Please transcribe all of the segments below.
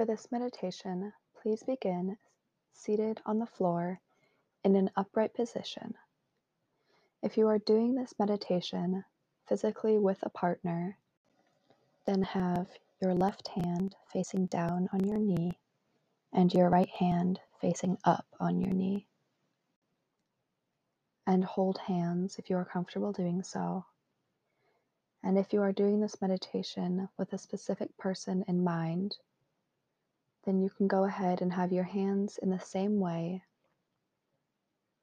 For this meditation, please begin seated on the floor in an upright position. If you are doing this meditation physically with a partner, then have your left hand facing down on your knee and your right hand facing up on your knee. And hold hands if you are comfortable doing so. And if you are doing this meditation with a specific person in mind, then you can go ahead and have your hands in the same way,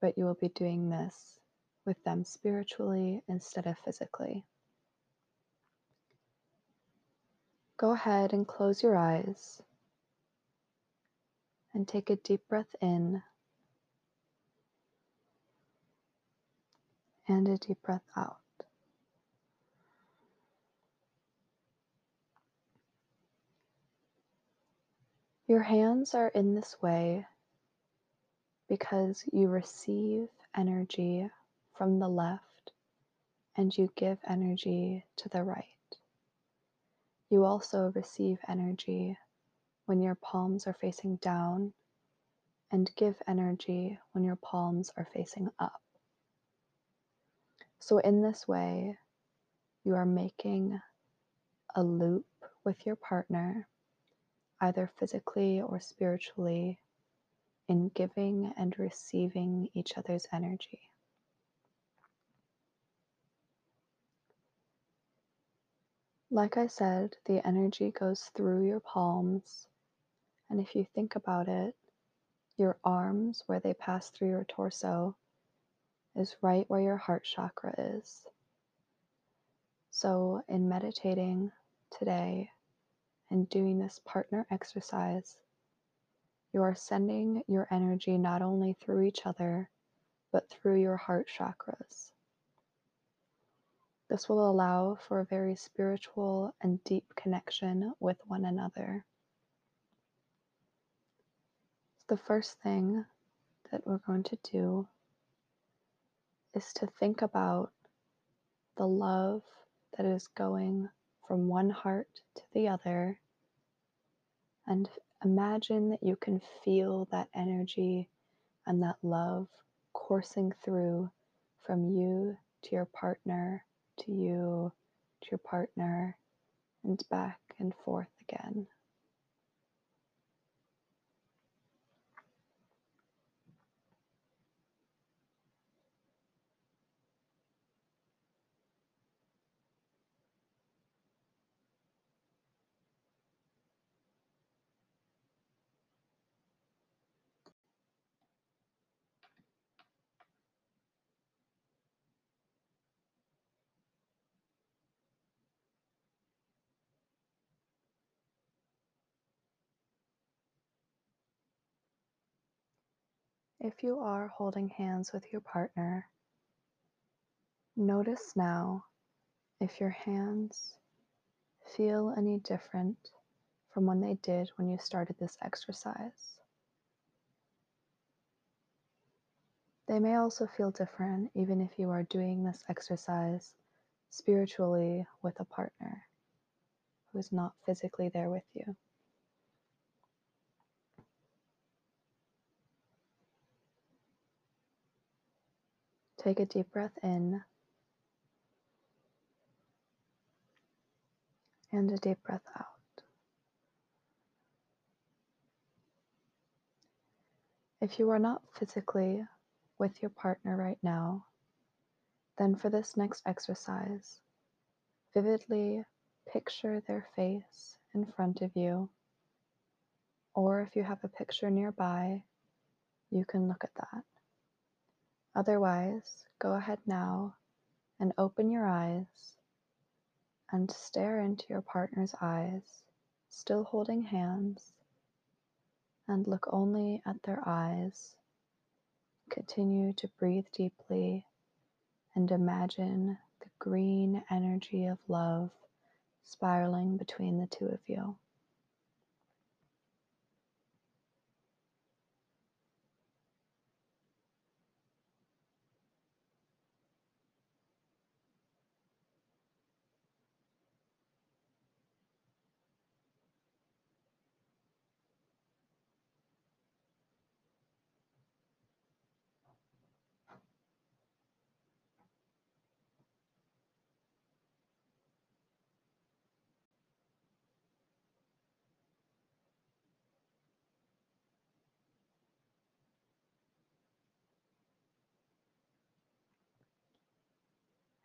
but you will be doing this with them spiritually instead of physically. Go ahead and close your eyes and take a deep breath in and a deep breath out. Your hands are in this way because you receive energy from the left and you give energy to the right. You also receive energy when your palms are facing down and give energy when your palms are facing up. So, in this way, you are making a loop with your partner either physically or spiritually, in giving and receiving each other's energy. Like I said, the energy goes through your palms, and if you think about it, your arms, where they pass through your torso, is right where your heart chakra is. So, in meditating today, and doing this partner exercise, you are sending your energy not only through each other, but through your heart chakras. This will allow for a very spiritual and deep connection with one another. The first thing that we're going to do is to think about the love that is going from one heart to the other and imagine that you can feel that energy and that love coursing through from you to your partner, to you, to your partner, and back and forth again. If you are holding hands with your partner, notice now if your hands feel any different from when they did when you started this exercise. They may also feel different even if you are doing this exercise spiritually with a partner who is not physically there with you. Take a deep breath in and a deep breath out. If you are not physically with your partner right now, then for this next exercise, vividly picture their face in front of you, or if you have a picture nearby, you can look at that. Otherwise, go ahead now and open your eyes and stare into your partner's eyes, still holding hands, and look only at their eyes. Continue to breathe deeply and imagine the green energy of love spiraling between the two of you.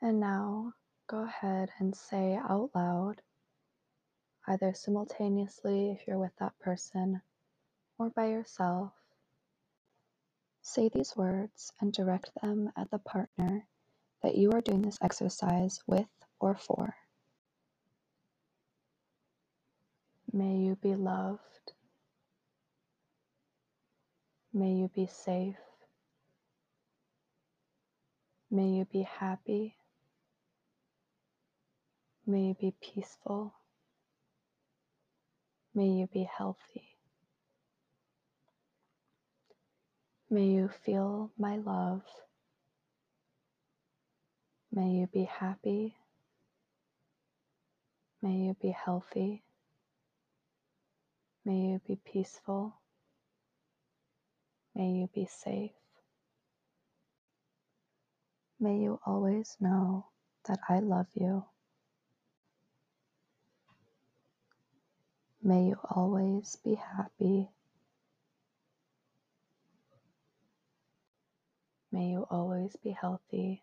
And now go ahead and say out loud, either simultaneously if you're with that person or by yourself, say these words and direct them at the partner that you are doing this exercise with or for. May you be loved. May you be safe. May you be happy. May you be peaceful. May you be healthy. May you feel my love. May you be happy. May you be healthy. May you be peaceful. May you be safe. May you always know that I love you. May you always be happy. May you always be healthy.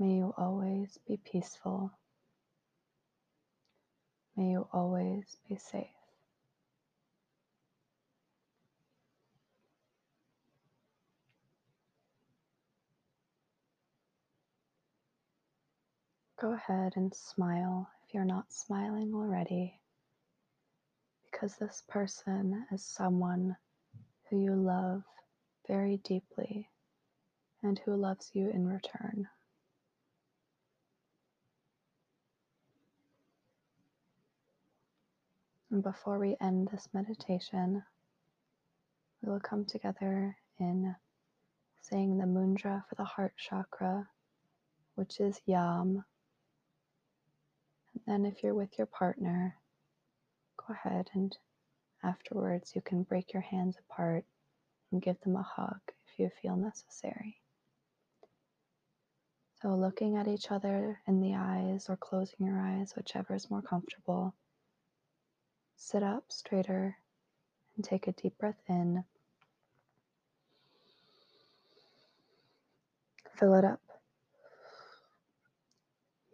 May you always be peaceful. May you always be safe. Go ahead and smile if you're not smiling already, because this person is someone who you love very deeply and who loves you in return. And before we end this meditation, we will come together in saying the mudra for the heart chakra, which is Yam. Then, if you're with your partner, go ahead and afterwards you can break your hands apart and give them a hug if you feel necessary. So, looking at each other in the eyes or closing your eyes, whichever is more comfortable. Sit up straighter and take a deep breath in. Fill it up.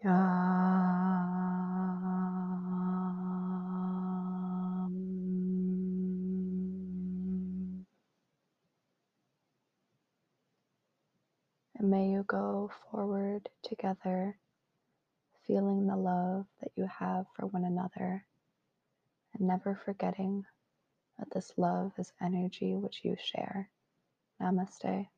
Yam. And may you go forward together, feeling the love that you have for one another and never forgetting that this love is energy which you share. Namaste.